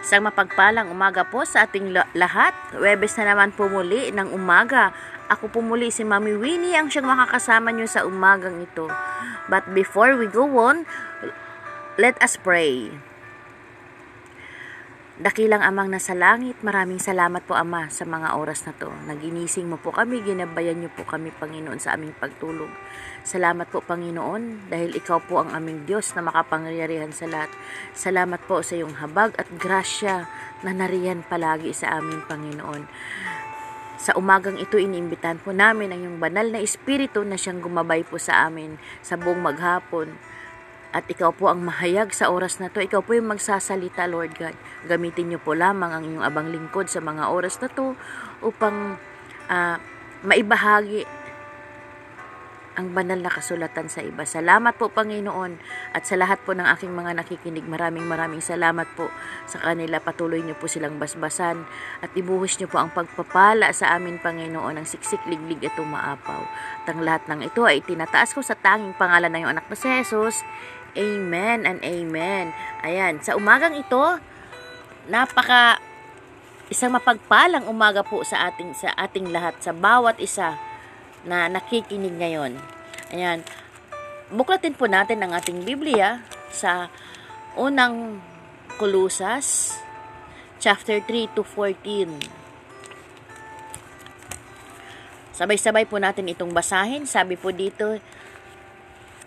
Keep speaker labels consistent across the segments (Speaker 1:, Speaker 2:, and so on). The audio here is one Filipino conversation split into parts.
Speaker 1: Isang mapagpalang umaga po sa ating la- lahat. Webes na naman po muli ng umaga. Ako po muli si Mami Winnie ang siyang makakasama nyo sa umagang ito. But before we go on, let us pray. Dakilang amang nasa langit, maraming salamat po Ama sa mga oras na to. Naginising mo po kami, ginabayan niyo po kami Panginoon sa aming pagtulog. Salamat po Panginoon dahil ikaw po ang aming Diyos na makapangyarihan sa lahat. Salamat po sa iyong habag at grasya na nariyan palagi sa aming Panginoon. Sa umagang ito, iniimbitan po namin ang iyong banal na espiritu na siyang gumabay po sa amin sa buong maghapon at ikaw po ang mahayag sa oras na to. Ikaw po yung magsasalita, Lord God. Gamitin niyo po lamang ang inyong abang lingkod sa mga oras na to upang uh, maibahagi ang banal na kasulatan sa iba. Salamat po, Panginoon, at sa lahat po ng aking mga nakikinig, maraming maraming salamat po sa kanila. Patuloy niyo po silang basbasan at ibuhos niyo po ang pagpapala sa amin, Panginoon, ang siksik, liglig at umaapaw. At ang lahat ng ito ay tinataas ko sa tanging pangalan ng iyong anak na si Jesus. Amen and amen. Ayan, sa umagang ito, napaka isang mapagpalang umaga po sa ating sa ating lahat sa bawat isa na nakikinig ngayon. Ayan. Buklatin po natin ang ating Biblia sa unang Kulusas chapter 3 to 14. Sabay-sabay po natin itong basahin. Sabi po dito,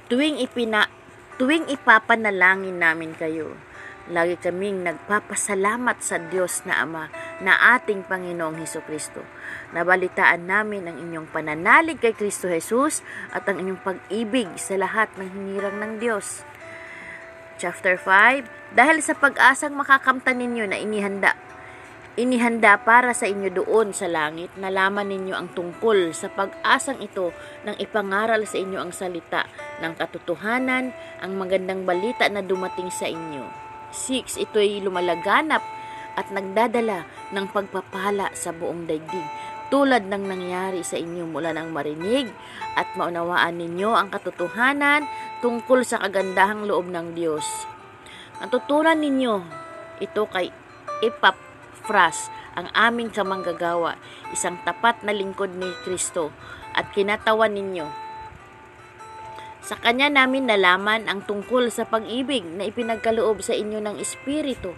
Speaker 1: tuwing ipina Tuwing ipapanalangin namin kayo, lagi kaming nagpapasalamat sa Diyos na Ama na ating Panginoong Heso Kristo. Nabalitaan namin ang inyong pananalig kay Kristo Jesus at ang inyong pag-ibig sa lahat ng hinirang ng Diyos. Chapter 5 Dahil sa pag-asang makakamtan ninyo na inihanda inihanda para sa inyo doon sa langit, nalaman ninyo ang tungkol sa pag-asang ito nang ipangaral sa inyo ang salita ng katotohanan, ang magandang balita na dumating sa inyo. 6. Ito'y lumalaganap at nagdadala ng pagpapala sa buong daigdig tulad ng nangyari sa inyo mula nang marinig at maunawaan ninyo ang katotohanan tungkol sa kagandahang loob ng Diyos. Natutunan ninyo ito kay Epap Fras, ang aming kamanggagawa, isang tapat na lingkod ni Kristo at kinatawan ninyo. Sa Kanya namin nalaman ang tungkol sa pag-ibig na ipinagkaloob sa inyo ng Espiritu.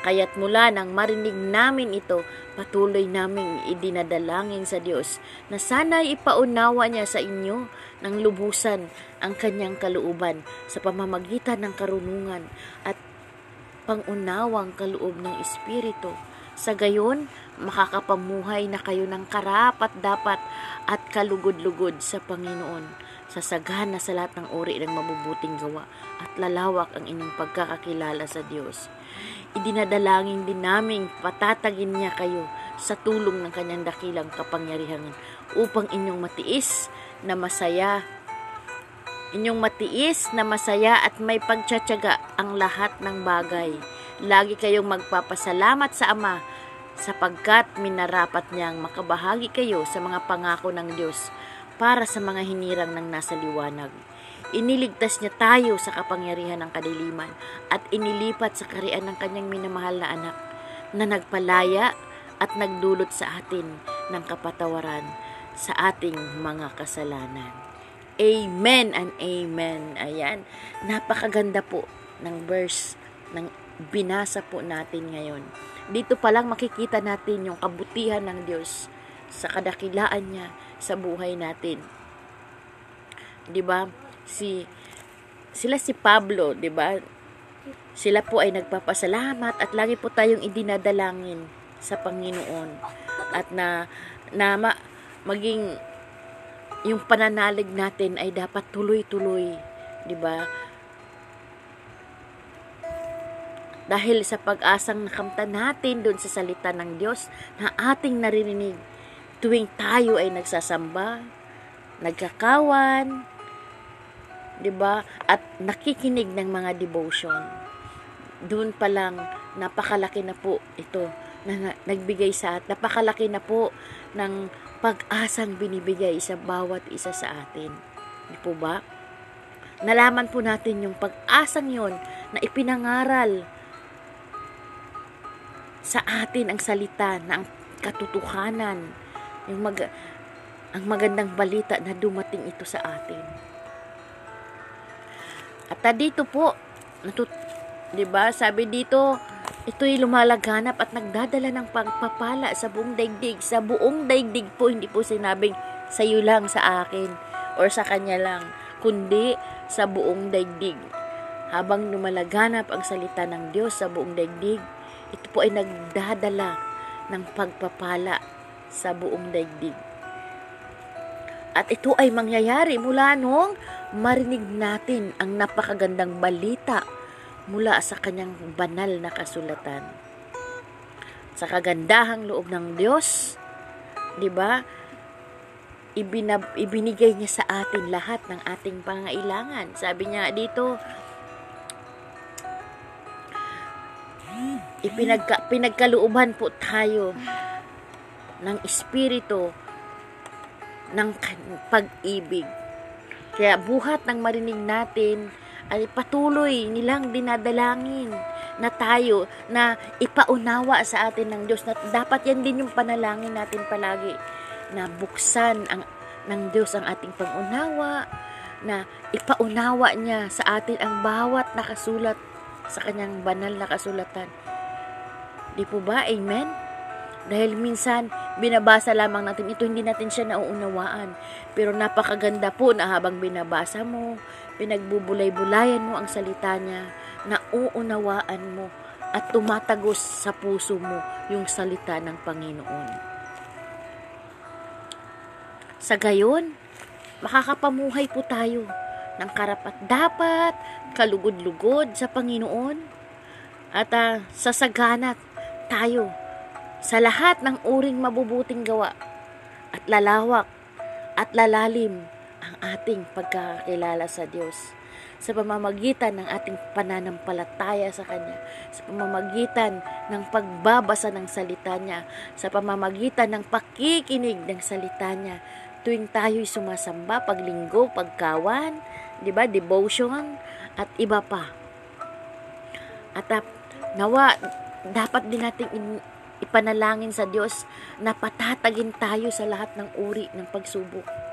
Speaker 1: Kaya't mula nang marinig namin ito, patuloy naming idinadalangin sa Diyos na sana'y ipaunawa niya sa inyo ng lubusan ang kanyang kalooban sa pamamagitan ng karunungan at pangunawang kaloob ng Espiritu sa gayon, makakapamuhay na kayo ng karapat dapat at kalugod-lugod sa Panginoon. Sasagana sa lahat ng uri ng mabubuting gawa at lalawak ang inyong pagkakakilala sa Diyos. Idinadalangin din naming patatagin niya kayo sa tulong ng kanyang dakilang kapangyarihan upang inyong matiis na masaya inyong matiis na masaya at may pagtsatsaga ang lahat ng bagay. Lagi kayong magpapasalamat sa Ama sapagkat minarapat niyang makabahagi kayo sa mga pangako ng Diyos para sa mga hinirang ng nasa liwanag. Iniligtas niya tayo sa kapangyarihan ng kadiliman at inilipat sa karian ng kanyang minamahal na anak na nagpalaya at nagdulot sa atin ng kapatawaran sa ating mga kasalanan. Amen and amen. Ayan, napakaganda po ng verse ng binasa po natin ngayon. Dito pa lang makikita natin yung kabutihan ng Diyos sa kadakilaan niya sa buhay natin. 'Di ba? Si sila si Pablo, 'di ba? Sila po ay nagpapasalamat at lagi po tayong idinadalangin sa Panginoon at na na ma, maging yung pananalig natin ay dapat tuloy-tuloy, 'di ba? dahil sa pag-asang nakamtan natin doon sa salita ng Diyos na ating naririnig tuwing tayo ay nagsasamba, nagkakawan, 'di ba? At nakikinig ng mga devotion. Doon pa lang napakalaki na po ito na nagbigay sa at napakalaki na po ng pag-asang binibigay sa bawat isa sa atin. Di po ba? Nalaman po natin yung pag-asang yon na ipinangaral sa atin ang salita ng katotohanan, yung mag ang magandang balita na dumating ito sa atin. At dito po, natut 'di ba? Sabi dito, ito'y lumalaganap at nagdadala ng pagpapala sa buong daigdig. Sa buong daigdig po, hindi po sinabing sa iyo lang, sa akin, or sa kanya lang, kundi sa buong daigdig. Habang lumalaganap ang salita ng Diyos sa buong daigdig, ito po ay nagdadala ng pagpapala sa buong daigdig. At ito ay mangyayari mula nung marinig natin ang napakagandang balita mula sa kanyang banal na kasulatan. Sa kagandahang loob ng Diyos, 'di ba? Ibinigay niya sa atin lahat ng ating pangailangan. Sabi niya dito, ipinagka, pinagkalooban po tayo ng espiritu ng pag-ibig. Kaya buhat ng marinig natin ay patuloy nilang dinadalangin na tayo na ipaunawa sa atin ng Diyos na dapat yan din yung panalangin natin palagi na buksan ang ng Diyos ang ating pangunawa na ipaunawa niya sa atin ang bawat nakasulat sa kanyang banal na kasulatan. Di po ba? Amen? Dahil minsan, binabasa lamang natin ito, hindi natin siya nauunawaan. Pero napakaganda po na habang binabasa mo, pinagbubulay-bulayan mo ang salita niya, na uunawaan mo at tumatagos sa puso mo yung salita ng Panginoon. Sa gayon, makakapamuhay po tayo ng karapat dapat, kalugod-lugod sa Panginoon, at uh, sasaganat tayo sa lahat ng uring mabubuting gawa at lalawak at lalalim ang ating pagkakakilala sa Diyos sa pamamagitan ng ating pananampalataya sa Kanya, sa pamamagitan ng pagbabasa ng salita niya, sa pamamagitan ng pakikinig ng salita niya, tuwing tayo'y sumasamba, paglinggo, pagkawan, di ba, devotion, at iba pa. At uh, nawa, dapat din nating ipanalangin sa Diyos na patatagin tayo sa lahat ng uri ng pagsubok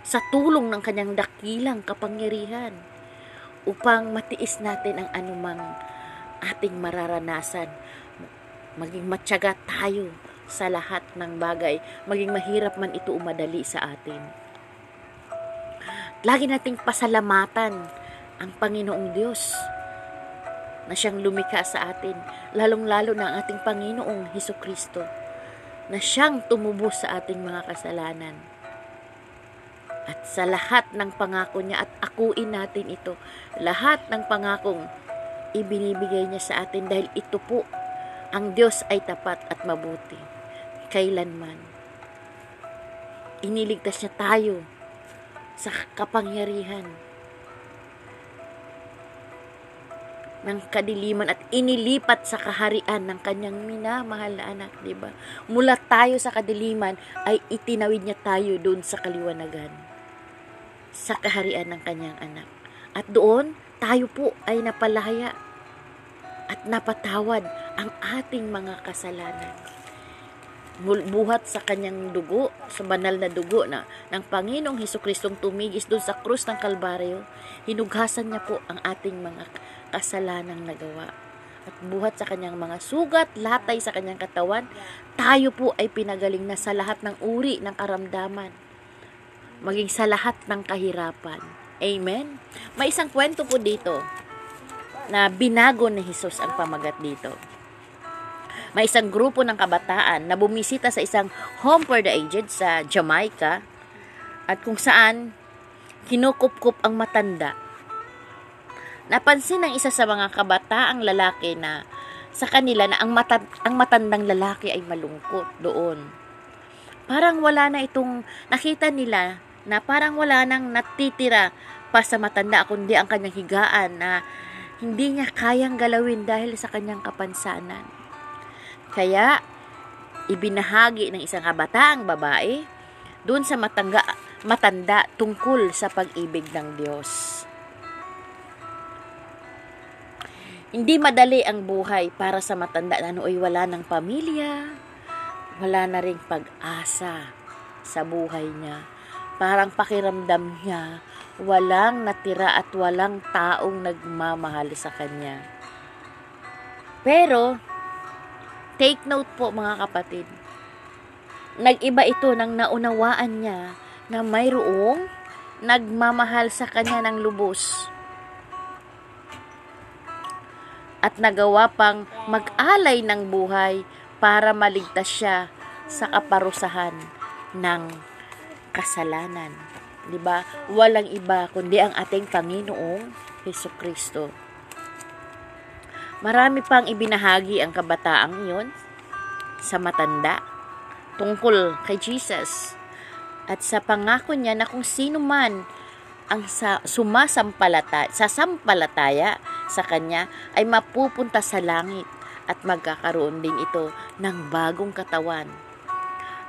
Speaker 1: sa tulong ng kanyang dakilang kapangyarihan upang matiis natin ang anumang ating mararanasan. Maging matyaga tayo sa lahat ng bagay, maging mahirap man ito umadali sa atin. Lagi nating pasalamatan ang Panginoong Diyos na siyang lumikha sa atin, lalong-lalo na ang ating Panginoong Heso Kristo, na siyang tumubos sa ating mga kasalanan at sa lahat ng pangako niya at akuin natin ito. Lahat ng pangakong ibinibigay niya sa atin dahil ito po ang Diyos ay tapat at mabuti. Kailanman. Iniligtas niya tayo sa kapangyarihan ng kadiliman at inilipat sa kaharian ng kanyang minamahal na anak, di ba? Mula tayo sa kadiliman ay itinawid niya tayo doon sa kaliwanagan sa kaharian ng kanyang anak. At doon, tayo po ay napalaya at napatawad ang ating mga kasalanan. Buhat sa kanyang dugo, sa banal na dugo na ng Panginoong Heso Kristong tumigis doon sa krus ng Kalbaryo, hinughasan niya po ang ating mga kasalanang nagawa. At buhat sa kanyang mga sugat, latay sa kanyang katawan, tayo po ay pinagaling na sa lahat ng uri ng karamdaman maging sa lahat ng kahirapan. Amen? May isang kwento po dito na binago ni Jesus ang pamagat dito. May isang grupo ng kabataan na bumisita sa isang home for the aged sa Jamaica at kung saan kinukupkup ang matanda. Napansin ng isa sa mga kabataang lalaki na sa kanila na ang, mata, ang matandang lalaki ay malungkot doon. Parang wala na itong nakita nila na parang wala nang natitira pa sa matanda kundi ang kanyang higaan na hindi niya kayang galawin dahil sa kanyang kapansanan. Kaya, ibinahagi ng isang kabataang babae doon sa matanga, matanda tungkol sa pag-ibig ng Diyos. Hindi madali ang buhay para sa matanda na nooy wala ng pamilya, wala na ring pag-asa sa buhay niya. Parang pakiramdam niya, walang natira at walang taong nagmamahal sa kanya. Pero, take note po mga kapatid, nag-iba ito nang naunawaan niya na mayroong nagmamahal sa kanya ng lubos at nagawa pang mag-alay ng buhay para maligtas siya sa kaparusahan ng kasalanan. 'Di ba? Walang iba kundi ang ating Panginoong Heso Kristo. Marami pang ibinahagi ang kabataang iyon sa matanda tungkol kay Jesus at sa pangako niya na kung sino man ang sa, sumasampalataya, sasampalataya sa Kanya ay mapupunta sa langit at magkakaroon din ito ng bagong katawan.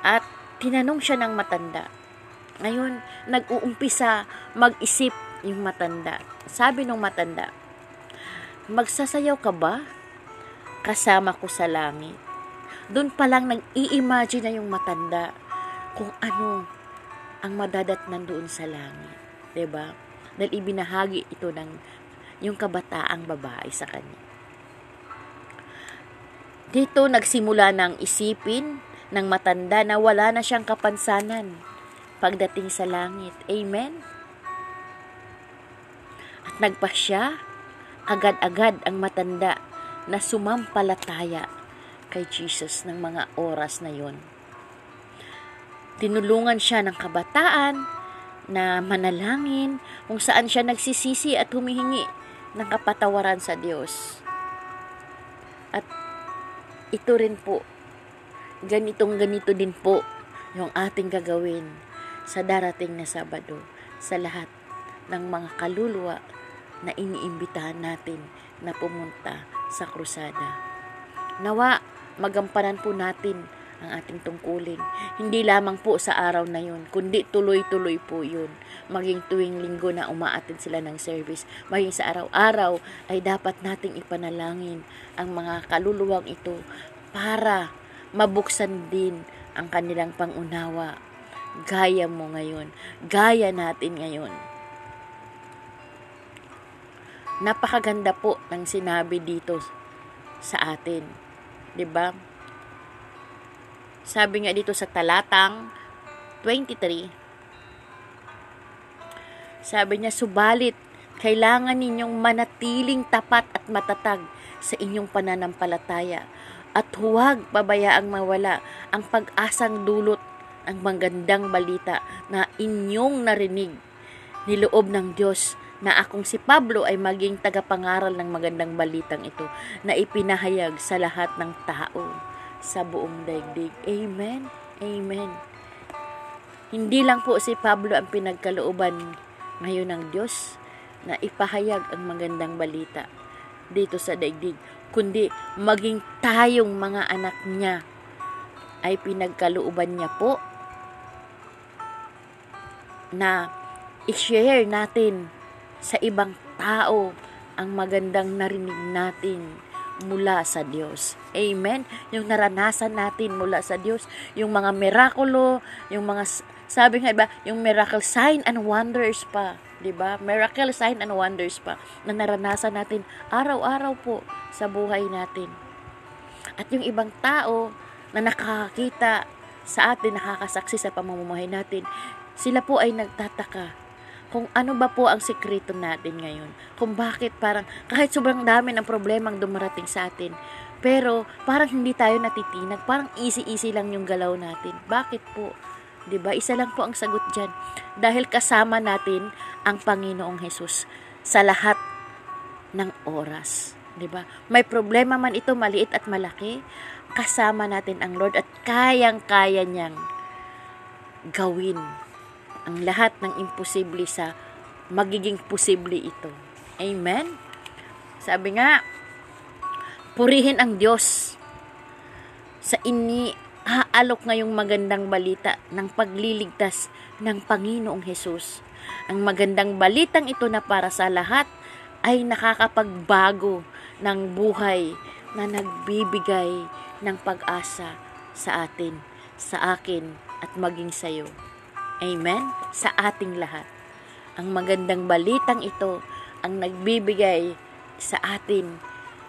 Speaker 1: At tinanong siya ng matanda. Ngayon, nag-uumpisa mag-isip yung matanda. Sabi ng matanda, magsasayaw ka ba? Kasama ko sa langit. Doon pa lang nag-i-imagine na yung matanda kung ano ang madadatnan doon sa langit. ba? Dahil ibinahagi ito ng yung kabataang babae sa kanya. Dito nagsimula ng isipin ng matanda na wala na siyang kapansanan pagdating sa langit. Amen? At nagpa siya, agad-agad ang matanda na sumampalataya kay Jesus ng mga oras na yon. Tinulungan siya ng kabataan na manalangin kung saan siya nagsisisi at humihingi ng kapatawaran sa Diyos. At ito rin po, ganitong ganito din po yung ating gagawin sa darating na Sabado sa lahat ng mga kaluluwa na iniimbitahan natin na pumunta sa krusada. Nawa, magampanan po natin ang ating tungkulin. Hindi lamang po sa araw na yun, kundi tuloy-tuloy po yun. Maging tuwing linggo na umaatid sila ng service, maging sa araw-araw ay dapat nating ipanalangin ang mga kaluluwang ito para mabuksan din ang kanilang pangunawa. Gaya mo ngayon. Gaya natin ngayon. Napakaganda po ng sinabi dito sa atin. 'Di ba? Sabi nga dito sa talatang 23, sabi niya, subalit, kailangan ninyong manatiling tapat at matatag sa inyong pananampalataya at huwag pabayaang mawala ang pag-asang dulot ng magandang balita na inyong narinig niloob ng Diyos na akong si Pablo ay maging tagapangaral ng magandang balitang ito na ipinahayag sa lahat ng tao sa buong daigdig. Amen. Amen. Hindi lang po si Pablo ang pinagkalooban ngayon ng Diyos na ipahayag ang magandang balita dito sa daigdig, kundi maging tayong mga anak niya ay pinagkalooban niya po na i-share natin sa ibang tao ang magandang narinig natin mula sa Diyos. Amen? Yung naranasan natin mula sa Diyos, yung mga mirakulo, yung mga, sabi nga ba, yung miracle sign and wonders pa. 'di ba? Miracle sign and wonders pa na naranasan natin araw-araw po sa buhay natin. At yung ibang tao na nakakakita sa atin, nakakasaksi sa pamumuhay natin, sila po ay nagtataka kung ano ba po ang sikreto natin ngayon. Kung bakit parang kahit sobrang dami ng problemang dumarating sa atin, pero parang hindi tayo natitinag, parang easy-easy lang yung galaw natin. Bakit po? 'Di ba? Isa lang po ang sagot diyan. Dahil kasama natin ang Panginoong Hesus sa lahat ng oras. 'Di ba? May problema man ito maliit at malaki, kasama natin ang Lord at kayang-kaya niyang gawin ang lahat ng imposible sa magiging posible ito. Amen? Sabi nga, purihin ang Diyos sa ini haalok ngayong magandang balita ng pagliligtas ng Panginoong Hesus. Ang magandang balitang ito na para sa lahat ay nakakapagbago ng buhay na nagbibigay ng pag-asa sa atin, sa akin, at maging sa iyo. Amen? Sa ating lahat. Ang magandang balitang ito ang nagbibigay sa atin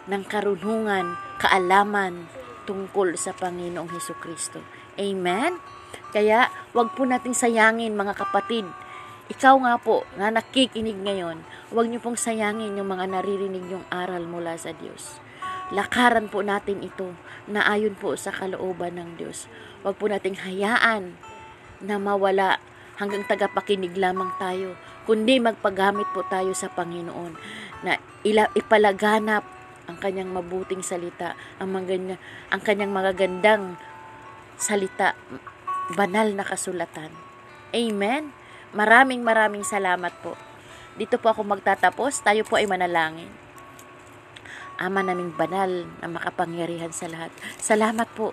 Speaker 1: ng karunungan, kaalaman tungkol sa Panginoong Heso Kristo. Amen? Kaya, wag po nating sayangin mga kapatid. Ikaw nga po, na nakikinig ngayon, wag niyo pong sayangin yung mga naririnig yung aral mula sa Diyos. Lakaran po natin ito na ayon po sa kalooban ng Diyos. Wag po nating hayaan na mawala hanggang tagapakinig lamang tayo, kundi magpagamit po tayo sa Panginoon na ila, ipalaganap ang kanyang mabuting salita, ang, maganda, ang kanyang magagandang salita, banal na kasulatan. Amen? Maraming maraming salamat po. Dito po ako magtatapos, tayo po ay manalangin. Ama naming banal na makapangyarihan sa lahat. Salamat po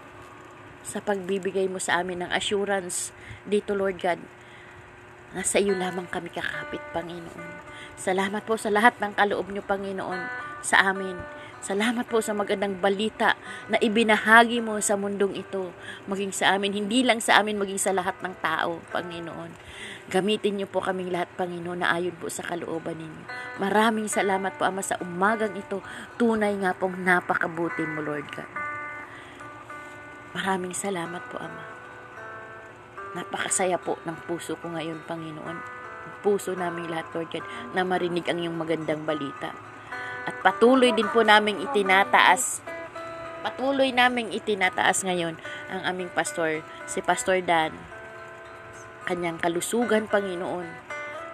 Speaker 1: sa pagbibigay mo sa amin ng assurance dito, Lord God. Nasa iyo lamang kami kakapit, Panginoon. Salamat po sa lahat ng kaloob niyo, Panginoon, sa amin. Salamat po sa magandang balita na ibinahagi mo sa mundong ito, maging sa amin, hindi lang sa amin, maging sa lahat ng tao, Panginoon. Gamitin niyo po kaming lahat, Panginoon, na ayon po sa kalooban ninyo. Maraming salamat po, Ama, sa umagang ito. Tunay nga pong napakabuti mo, Lord God. Maraming salamat po, Ama. Napakasaya po ng puso ko ngayon, Panginoon. Ang puso namin lahat, Lord God, na marinig ang iyong magandang balita. At patuloy din po namin itinataas patuloy naming itinataas ngayon ang aming pastor, si Pastor Dan. Kanyang kalusugan, Panginoon,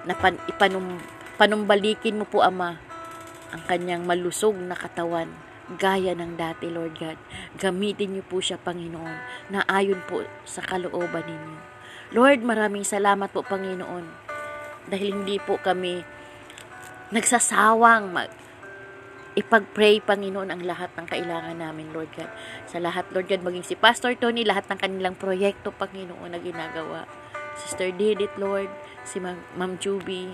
Speaker 1: na pan, ipanum, panumbalikin mo po, Ama, ang kanyang malusog na katawan, gaya ng dati, Lord God. Gamitin niyo po siya, Panginoon, na ayon po sa kalooban ninyo. Lord, maraming salamat po, Panginoon, dahil hindi po kami nagsasawang mag, ipag-pray, Panginoon, ang lahat ng kailangan namin, Lord God. Sa lahat, Lord God, maging si Pastor Tony, lahat ng kanilang proyekto, Panginoon, na ginagawa. Sister Didit, Lord, si Ma- Ma'am Juby,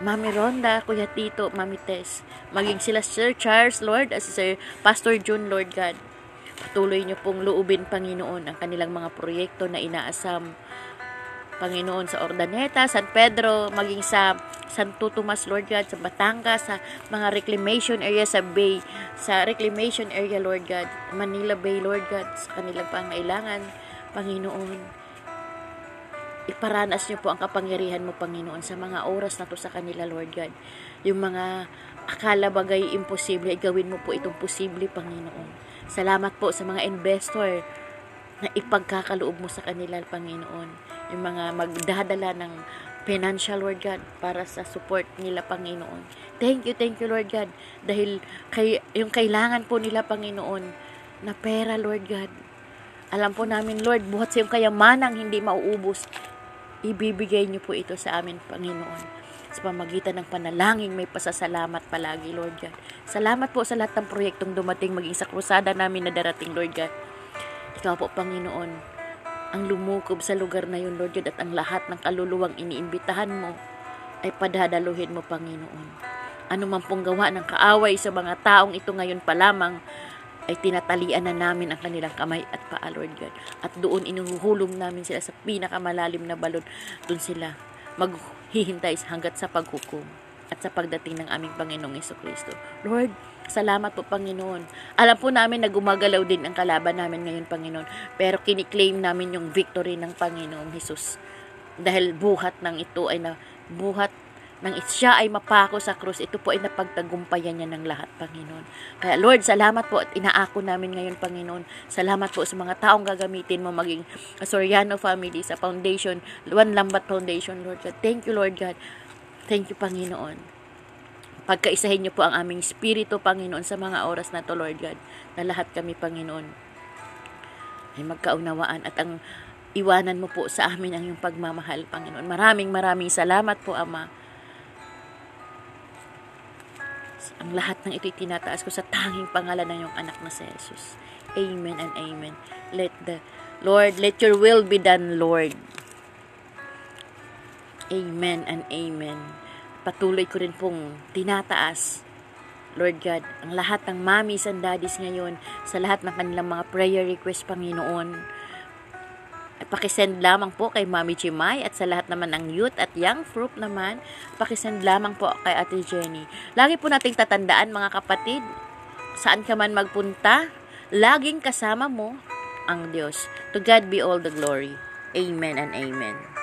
Speaker 1: Mami Ronda, Kuya Tito, Mami Tess, maging sila Sir Charles, Lord, as Sir Pastor June, Lord God. Patuloy niyo pong luubin, Panginoon, ang kanilang mga proyekto na inaasam Panginoon sa Ordaneta, San Pedro, maging sa Santo Tomas, Lord God, sa Batangas, sa mga reclamation area sa Bay, sa reclamation area, Lord God, Manila Bay, Lord God, sa kanilang pangailangan, Panginoon. Iparanas niyo po ang kapangyarihan mo, Panginoon, sa mga oras na to sa kanila, Lord God. Yung mga akala bagay imposible, gawin mo po itong posible, Panginoon. Salamat po sa mga investor na ipagkakaloob mo sa kanila, Panginoon yung mga magdadala ng financial, Lord God, para sa support nila, Panginoon. Thank you, thank you, Lord God, dahil kay, yung kailangan po nila, Panginoon, na pera, Lord God. Alam po namin, Lord, buhat sa yung kayamanang hindi mauubos, ibibigay niyo po ito sa amin, Panginoon. Sa pamagitan ng panalangin, may pasasalamat palagi, Lord God. Salamat po sa lahat ng proyektong dumating, maging sa krusada namin na darating, Lord God. Ikaw po, Panginoon, ang lumukob sa lugar na yun, Lord God, at ang lahat ng kaluluwang iniimbitahan mo ay padadaluhin mo, Panginoon. Ano man pong gawa ng kaaway sa mga taong ito ngayon pa lamang, ay tinatalian na namin ang kanilang kamay at paa, Lord God. At doon inuhulong namin sila sa pinakamalalim na balon. Doon sila maghihintay hanggat sa paghukom at sa pagdating ng aming Panginoong Iso Kristo. Lord, Salamat po, Panginoon. Alam po namin na gumagalaw din ang kalaban namin ngayon, Panginoon. Pero kiniklaim namin yung victory ng Panginoong Jesus. Dahil buhat ng ito ay na buhat nang siya ay mapako sa krus, ito po ay napagtagumpayan niya ng lahat, Panginoon. Kaya Lord, salamat po at inaako namin ngayon, Panginoon. Salamat po sa mga taong gagamitin mo maging Soriano family sa foundation, One Lambat Foundation, Lord God. Thank you, Lord God. Thank you, Panginoon. Pagkaisahin niyo po ang aming spirito, Panginoon, sa mga oras na to, Lord God, na lahat kami, Panginoon, ay magkaunawaan at ang iwanan mo po sa amin ang iyong pagmamahal, Panginoon. Maraming maraming salamat po, Ama. Ang lahat ng ito'y tinataas ko sa tanging pangalan ng iyong anak na si Jesus. Amen and amen. Let the Lord, let your will be done, Lord. Amen and amen. patuloy ko rin pong tinataas Lord God, ang lahat ng mommies and daddies ngayon, sa lahat ng kanilang mga prayer request, Panginoon, pakisend lamang po kay Mami Chimay at sa lahat naman ng youth at young fruit naman, pakisend lamang po kay Ate Jenny. Lagi po nating tatandaan mga kapatid, saan ka man magpunta, laging kasama mo ang Diyos. To God be all the glory. Amen and amen.